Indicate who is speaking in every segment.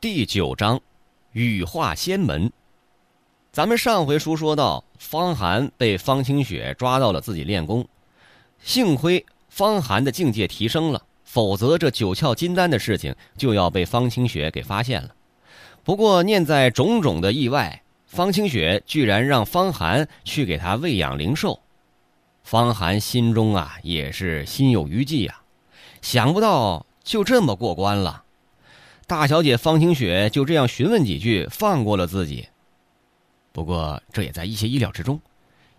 Speaker 1: 第九章，羽化仙门。咱们上回书说到，方寒被方清雪抓到了自己练功，幸亏方寒的境界提升了，否则这九窍金丹的事情就要被方清雪给发现了。不过念在种种的意外，方清雪居然让方寒去给他喂养灵兽，方寒心中啊也是心有余悸呀，想不到就这么过关了。大小姐方清雪就这样询问几句，放过了自己。不过这也在一些意料之中。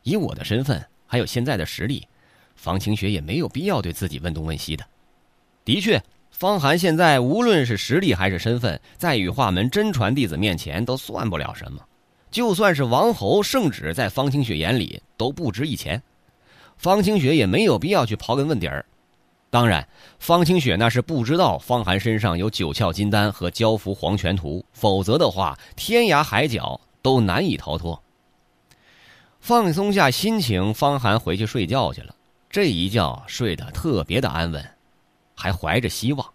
Speaker 1: 以我的身份，还有现在的实力，方清雪也没有必要对自己问东问西的。的确，方寒现在无论是实力还是身份，在羽化门真传弟子面前都算不了什么。就算是王侯圣旨，在方清雪眼里都不值一钱。方清雪也没有必要去刨根问底儿。当然，方清雪那是不知道方寒身上有九窍金丹和交伏黄泉图，否则的话，天涯海角都难以逃脱。放松下心情，方寒回去睡觉去了。这一觉睡得特别的安稳，还怀着希望。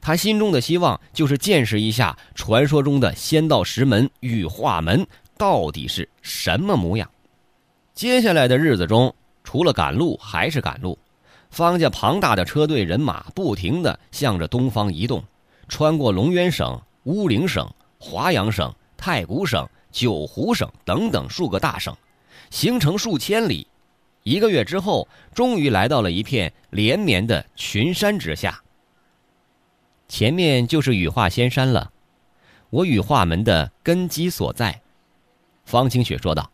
Speaker 1: 他心中的希望就是见识一下传说中的仙道石门羽化门到底是什么模样。接下来的日子中，除了赶路还是赶路。方家庞大的车队人马不停地向着东方移动，穿过龙渊省、乌陵省、华阳省、太谷省、九湖省等等数个大省，行程数千里。一个月之后，终于来到了一片连绵的群山之下。前面就是羽化仙山了，我羽化门的根基所在。方清雪说道。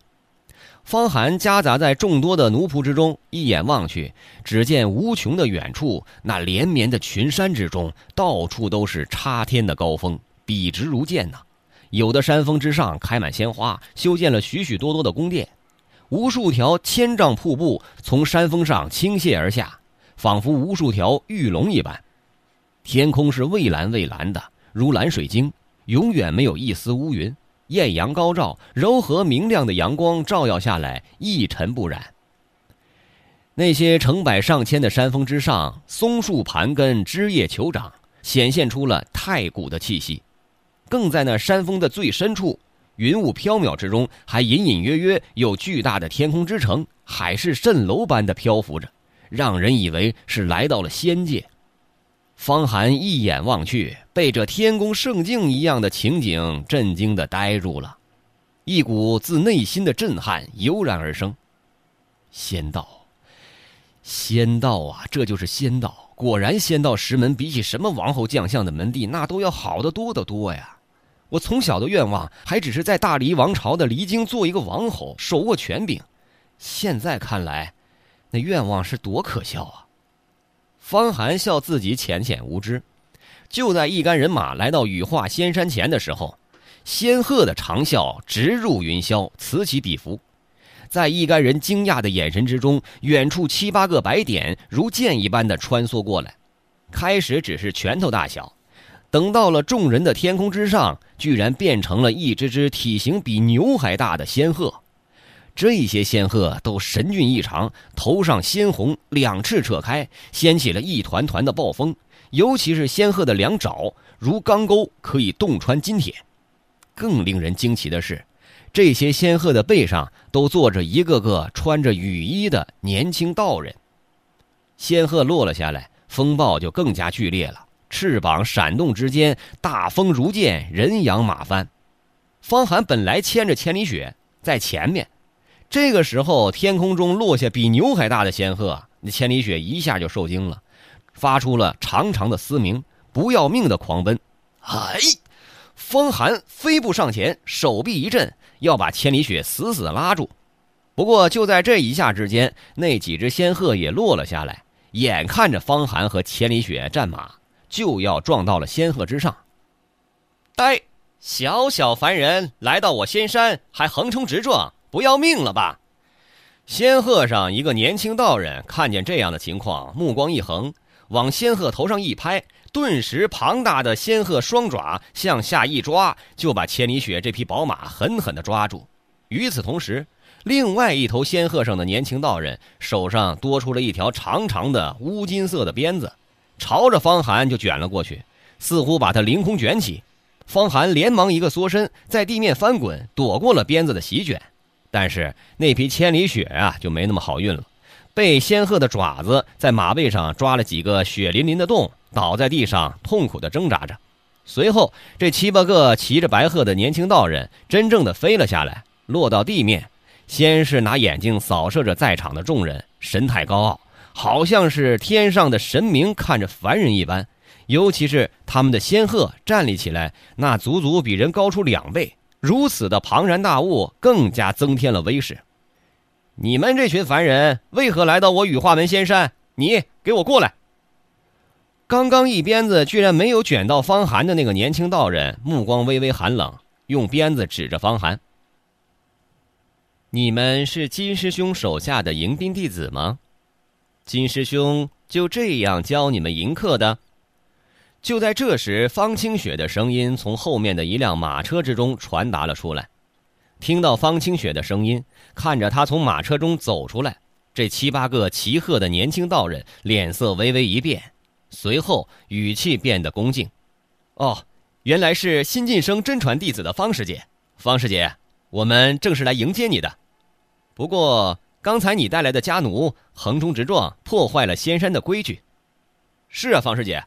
Speaker 1: 方寒夹杂在众多的奴仆之中，一眼望去，只见无穷的远处，那连绵的群山之中，到处都是插天的高峰，笔直如剑呐。有的山峰之上开满鲜花，修建了许许多多的宫殿，无数条千丈瀑布从山峰上倾泻而下，仿佛无数条玉龙一般。天空是蔚蓝蔚蓝的，如蓝水晶，永远没有一丝乌云。艳阳高照，柔和明亮的阳光照耀下来，一尘不染。那些成百上千的山峰之上，松树盘根，枝叶酋长，显现出了太古的气息。更在那山峰的最深处，云雾飘渺之中，还隐隐约约有巨大的天空之城，海市蜃楼般的漂浮着，让人以为是来到了仙界。方寒一眼望去，被这天宫圣境一样的情景震惊的呆住了，一股自内心的震撼油然而生。仙道，仙道啊，这就是仙道！果然，仙道石门比起什么王侯将相的门第，那都要好得多得多呀！我从小的愿望还只是在大黎王朝的离京做一个王侯，手握权柄。现在看来，那愿望是多可笑啊！方寒笑自己浅显无知。就在一干人马来到羽化仙山前的时候，仙鹤的长啸直入云霄，此起彼伏。在一干人惊讶的眼神之中，远处七八个白点如箭一般的穿梭过来。开始只是拳头大小，等到了众人的天空之上，居然变成了一只只体型比牛还大的仙鹤。这些仙鹤都神俊异常，头上鲜红，两翅扯开，掀起了一团团的暴风。尤其是仙鹤的两爪如钢钩，可以洞穿金铁。更令人惊奇的是，这些仙鹤的背上都坐着一个个穿着雨衣的年轻道人。仙鹤落了下来，风暴就更加剧烈了，翅膀闪动之间，大风如剑，人仰马翻。方寒本来牵着千里雪在前面。这个时候，天空中落下比牛还大的仙鹤，那千里雪一下就受惊了，发出了长长的嘶鸣，不要命的狂奔。哎，风寒飞步上前，手臂一震，要把千里雪死死拉住。不过就在这一下之间，那几只仙鹤也落了下来，眼看着方寒和千里雪战马就要撞到了仙鹤之上。呆，小小凡人来到我仙山，还横冲直撞！不要命了吧？仙鹤上一个年轻道人看见这样的情况，目光一横，往仙鹤头上一拍，顿时庞大的仙鹤双爪向下一抓，就把千里雪这匹宝马狠狠地抓住。与此同时，另外一头仙鹤上的年轻道人手上多出了一条长长的乌金色的鞭子，朝着方寒就卷了过去，似乎把他凌空卷起。方寒连忙一个缩身，在地面翻滚，躲过了鞭子的席卷。但是那匹千里雪啊，就没那么好运了，被仙鹤的爪子在马背上抓了几个血淋淋的洞，倒在地上，痛苦地挣扎着。随后，这七八个骑着白鹤的年轻道人真正的飞了下来，落到地面，先是拿眼睛扫射着在场的众人，神态高傲，好像是天上的神明看着凡人一般。尤其是他们的仙鹤站立起来，那足足比人高出两倍。如此的庞然大物，更加增添了威势。你们这群凡人，为何来到我羽化门仙山？你给我过来！刚刚一鞭子居然没有卷到方寒的那个年轻道人，目光微微寒冷，用鞭子指着方寒：“你们是金师兄手下的迎宾弟子吗？金师兄就这样教你们迎客的？”就在这时，方清雪的声音从后面的一辆马车之中传达了出来。听到方清雪的声音，看着她从马车中走出来，这七八个骑鹤的年轻道人脸色微微一变，随后语气变得恭敬：“哦，原来是新晋升真传弟子的方师姐。方师姐，我们正是来迎接你的。不过刚才你带来的家奴横冲直撞，破坏了仙山的规矩。是啊，方师姐。”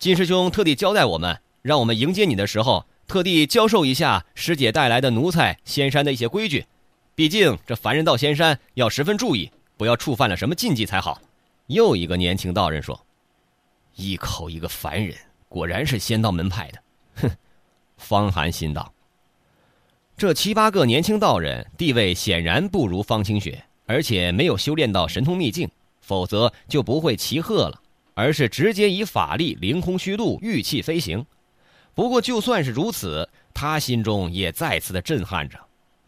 Speaker 1: 金师兄特地交代我们，让我们迎接你的时候，特地教授一下师姐带来的奴才仙山的一些规矩。毕竟这凡人到仙山要十分注意，不要触犯了什么禁忌才好。又一个年轻道人说：“一口一个凡人，果然是仙道门派的。”哼，方寒心道：“这七八个年轻道人地位显然不如方清雪，而且没有修炼到神通秘境，否则就不会骑鹤了。”而是直接以法力凌空虚度，御气飞行。不过就算是如此，他心中也再次的震撼着：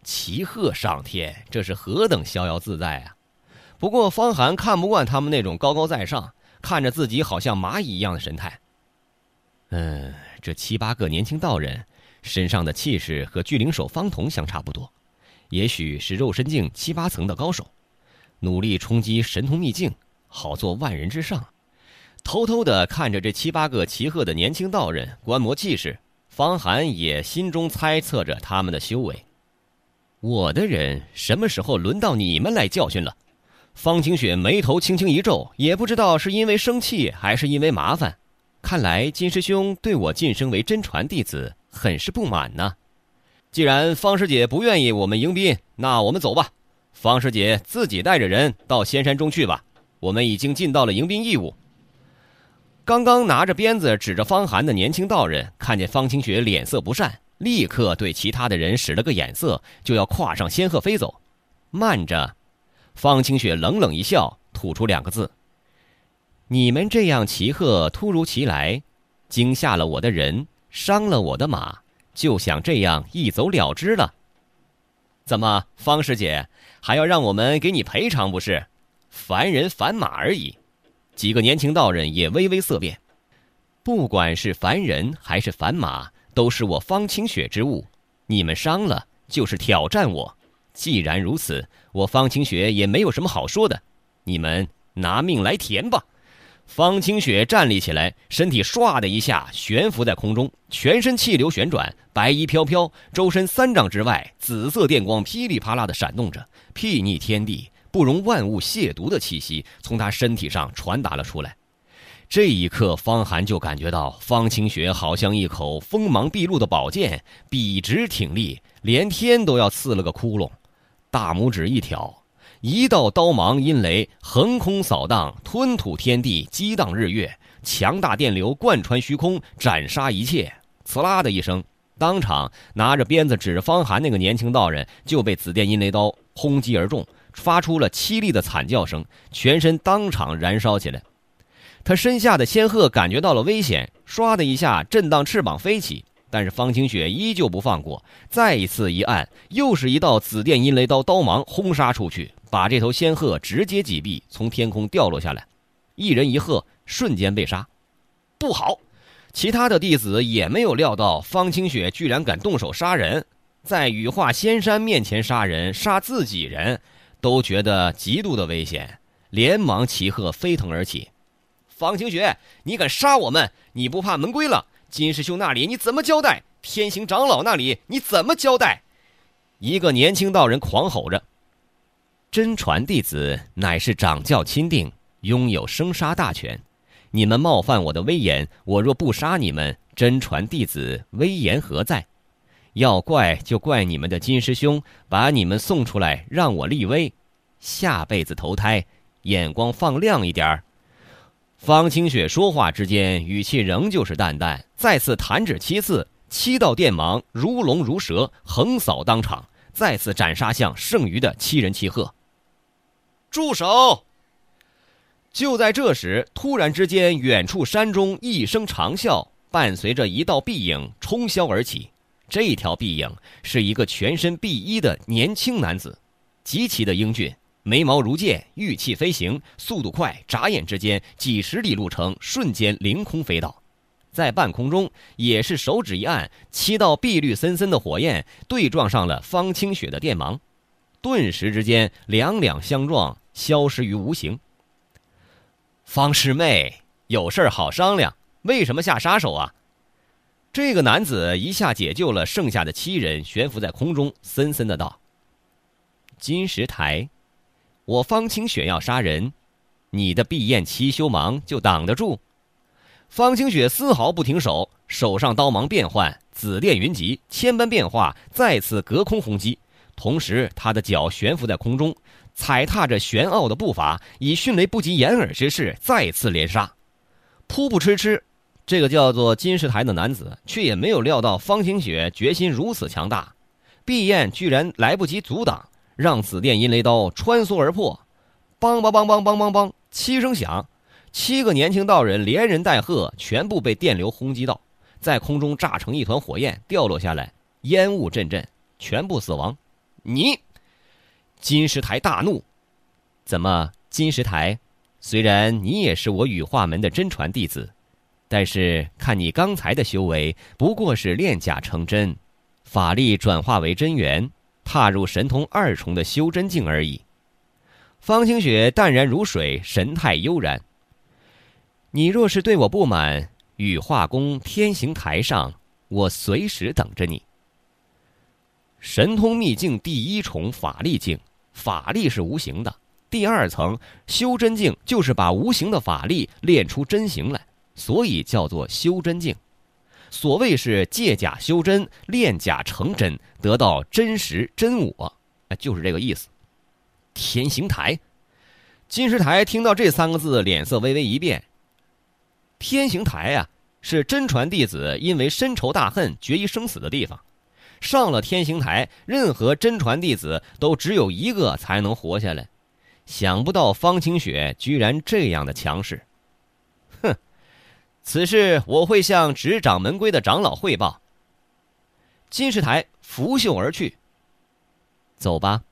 Speaker 1: 骑鹤上天，这是何等逍遥自在啊！不过方寒看不惯他们那种高高在上，看着自己好像蚂蚁一样的神态。嗯，这七八个年轻道人身上的气势和巨灵手方同相差不多，也许是肉身境七八层的高手，努力冲击神通秘境，好做万人之上。偷偷的看着这七八个骑鹤的年轻道人观摩气势，方寒也心中猜测着他们的修为。我的人什么时候轮到你们来教训了？方清雪眉头轻轻一皱，也不知道是因为生气还是因为麻烦。看来金师兄对我晋升为真传弟子很是不满呢。既然方师姐不愿意我们迎宾，那我们走吧。方师姐自己带着人到仙山中去吧。我们已经尽到了迎宾义务。刚刚拿着鞭子指着方寒的年轻道人，看见方清雪脸色不善，立刻对其他的人使了个眼色，就要跨上仙鹤飞走。慢着，方清雪冷冷一笑，吐出两个字：“你们这样骑鹤突如其来，惊吓了我的人，伤了我的马，就想这样一走了之了？怎么，方师姐还要让我们给你赔偿不是？凡人凡马而已。”几个年轻道人也微微色变，不管是凡人还是凡马，都是我方清雪之物。你们伤了，就是挑战我。既然如此，我方清雪也没有什么好说的。你们拿命来填吧！方清雪站立起来，身体唰的一下悬浮在空中，全身气流旋转，白衣飘飘，周身三丈之外，紫色电光噼里啪啦的闪动着，睥睨天地。不容万物亵渎的气息从他身体上传达了出来。这一刻，方寒就感觉到方清雪好像一口锋芒毕露的宝剑，笔直挺立，连天都要刺了个窟窿。大拇指一挑，一道刀芒阴雷横空扫荡，吞吐天地，激荡日月，强大电流贯穿虚空，斩杀一切。刺啦的一声，当场拿着鞭子指着方寒那个年轻道人就被紫电阴雷刀轰击而中。发出了凄厉的惨叫声，全身当场燃烧起来。他身下的仙鹤感觉到了危险，唰的一下震荡翅膀飞起。但是方清雪依旧不放过，再一次一按，又是一道紫电阴雷刀刀芒轰杀出去，把这头仙鹤直接击毙，从天空掉落下来。一人一鹤瞬间被杀。不好！其他的弟子也没有料到方清雪居然敢动手杀人，在羽化仙山面前杀人，杀自己人。都觉得极度的危险，连忙骑鹤飞腾而起。方清雪，你敢杀我们？你不怕门规了？金师兄那里你怎么交代？天行长老那里你怎么交代？一个年轻道人狂吼着：“真传弟子乃是掌教钦定，拥有生杀大权。你们冒犯我的威严，我若不杀你们，真传弟子威严何在？要怪就怪你们的金师兄把你们送出来让我立威。下辈子投胎，眼光放亮一点儿。”方清雪说话之间，语气仍旧是淡淡，再次弹指七次，七道电芒如龙如蛇横扫当场，再次斩杀向剩余的七人七鹤。住手！就在这时，突然之间，远处山中一声长啸，伴随着一道碧影冲霄而起。这条碧影是一个全身碧衣的年轻男子，极其的英俊。眉毛如剑，玉气飞行，速度快，眨眼之间几十里路程瞬间凌空飞到，在半空中也是手指一按，七道碧绿森森的火焰对撞上了方清雪的电芒，顿时之间两两相撞，消失于无形。方师妹，有事好商量，为什么下杀手啊？这个男子一下解救了剩下的七人，悬浮在空中，森森的道：“金石台。”我方清雪要杀人，你的碧焰七修芒就挡得住？方清雪丝毫不停手，手上刀芒变幻，紫电云集，千般变化，再次隔空轰击。同时，他的脚悬浮在空中，踩踏着玄奥的步伐，以迅雷不及掩耳之势再次连杀。噗噗哧哧，这个叫做金石台的男子却也没有料到方清雪决心如此强大，碧焰居然来不及阻挡。让紫电银雷刀穿梭而破，梆梆梆梆梆梆梆，七声响，七个年轻道人连人带鹤全部被电流轰击到，在空中炸成一团火焰掉落下来，烟雾阵阵，全部死亡。你，金石台大怒，怎么，金石台？虽然你也是我羽化门的真传弟子，但是看你刚才的修为，不过是炼假成真，法力转化为真元。踏入神通二重的修真境而已。方清雪淡然如水，神态悠然。你若是对我不满，羽化宫天行台上，我随时等着你。神通秘境第一重法力境，法力是无形的。第二层修真境就是把无形的法力练出真形来，所以叫做修真境。所谓是借假修真，炼假成真，得到真实真我，哎，就是这个意思。天行台，金石台听到这三个字，脸色微微一变。天行台啊，是真传弟子因为深仇大恨，决一生死的地方。上了天行台，任何真传弟子都只有一个才能活下来。想不到方清雪居然这样的强势。此事我会向执掌门规的长老汇报。金石台拂袖而去。走吧，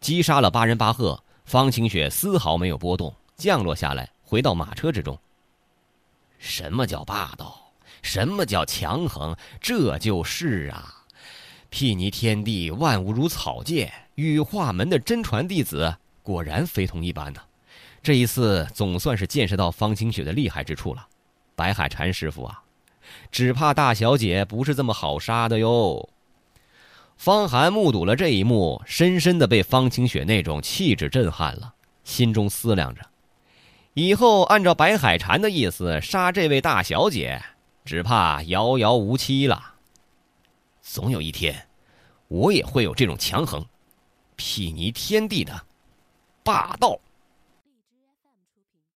Speaker 1: 击杀了巴人巴赫，方清雪丝毫没有波动，降落下来，回到马车之中。什么叫霸道？什么叫强横？这就是啊！睥睨天地，万物如草芥。羽化门的真传弟子果然非同一般呐！这一次总算是见识到方清雪的厉害之处了。白海禅师傅啊，只怕大小姐不是这么好杀的哟。方寒目睹了这一幕，深深的被方清雪那种气质震撼了，心中思量着：以后按照白海禅的意思杀这位大小姐，只怕遥遥无期了。总有一天，我也会有这种强横、睥睨天地的霸道。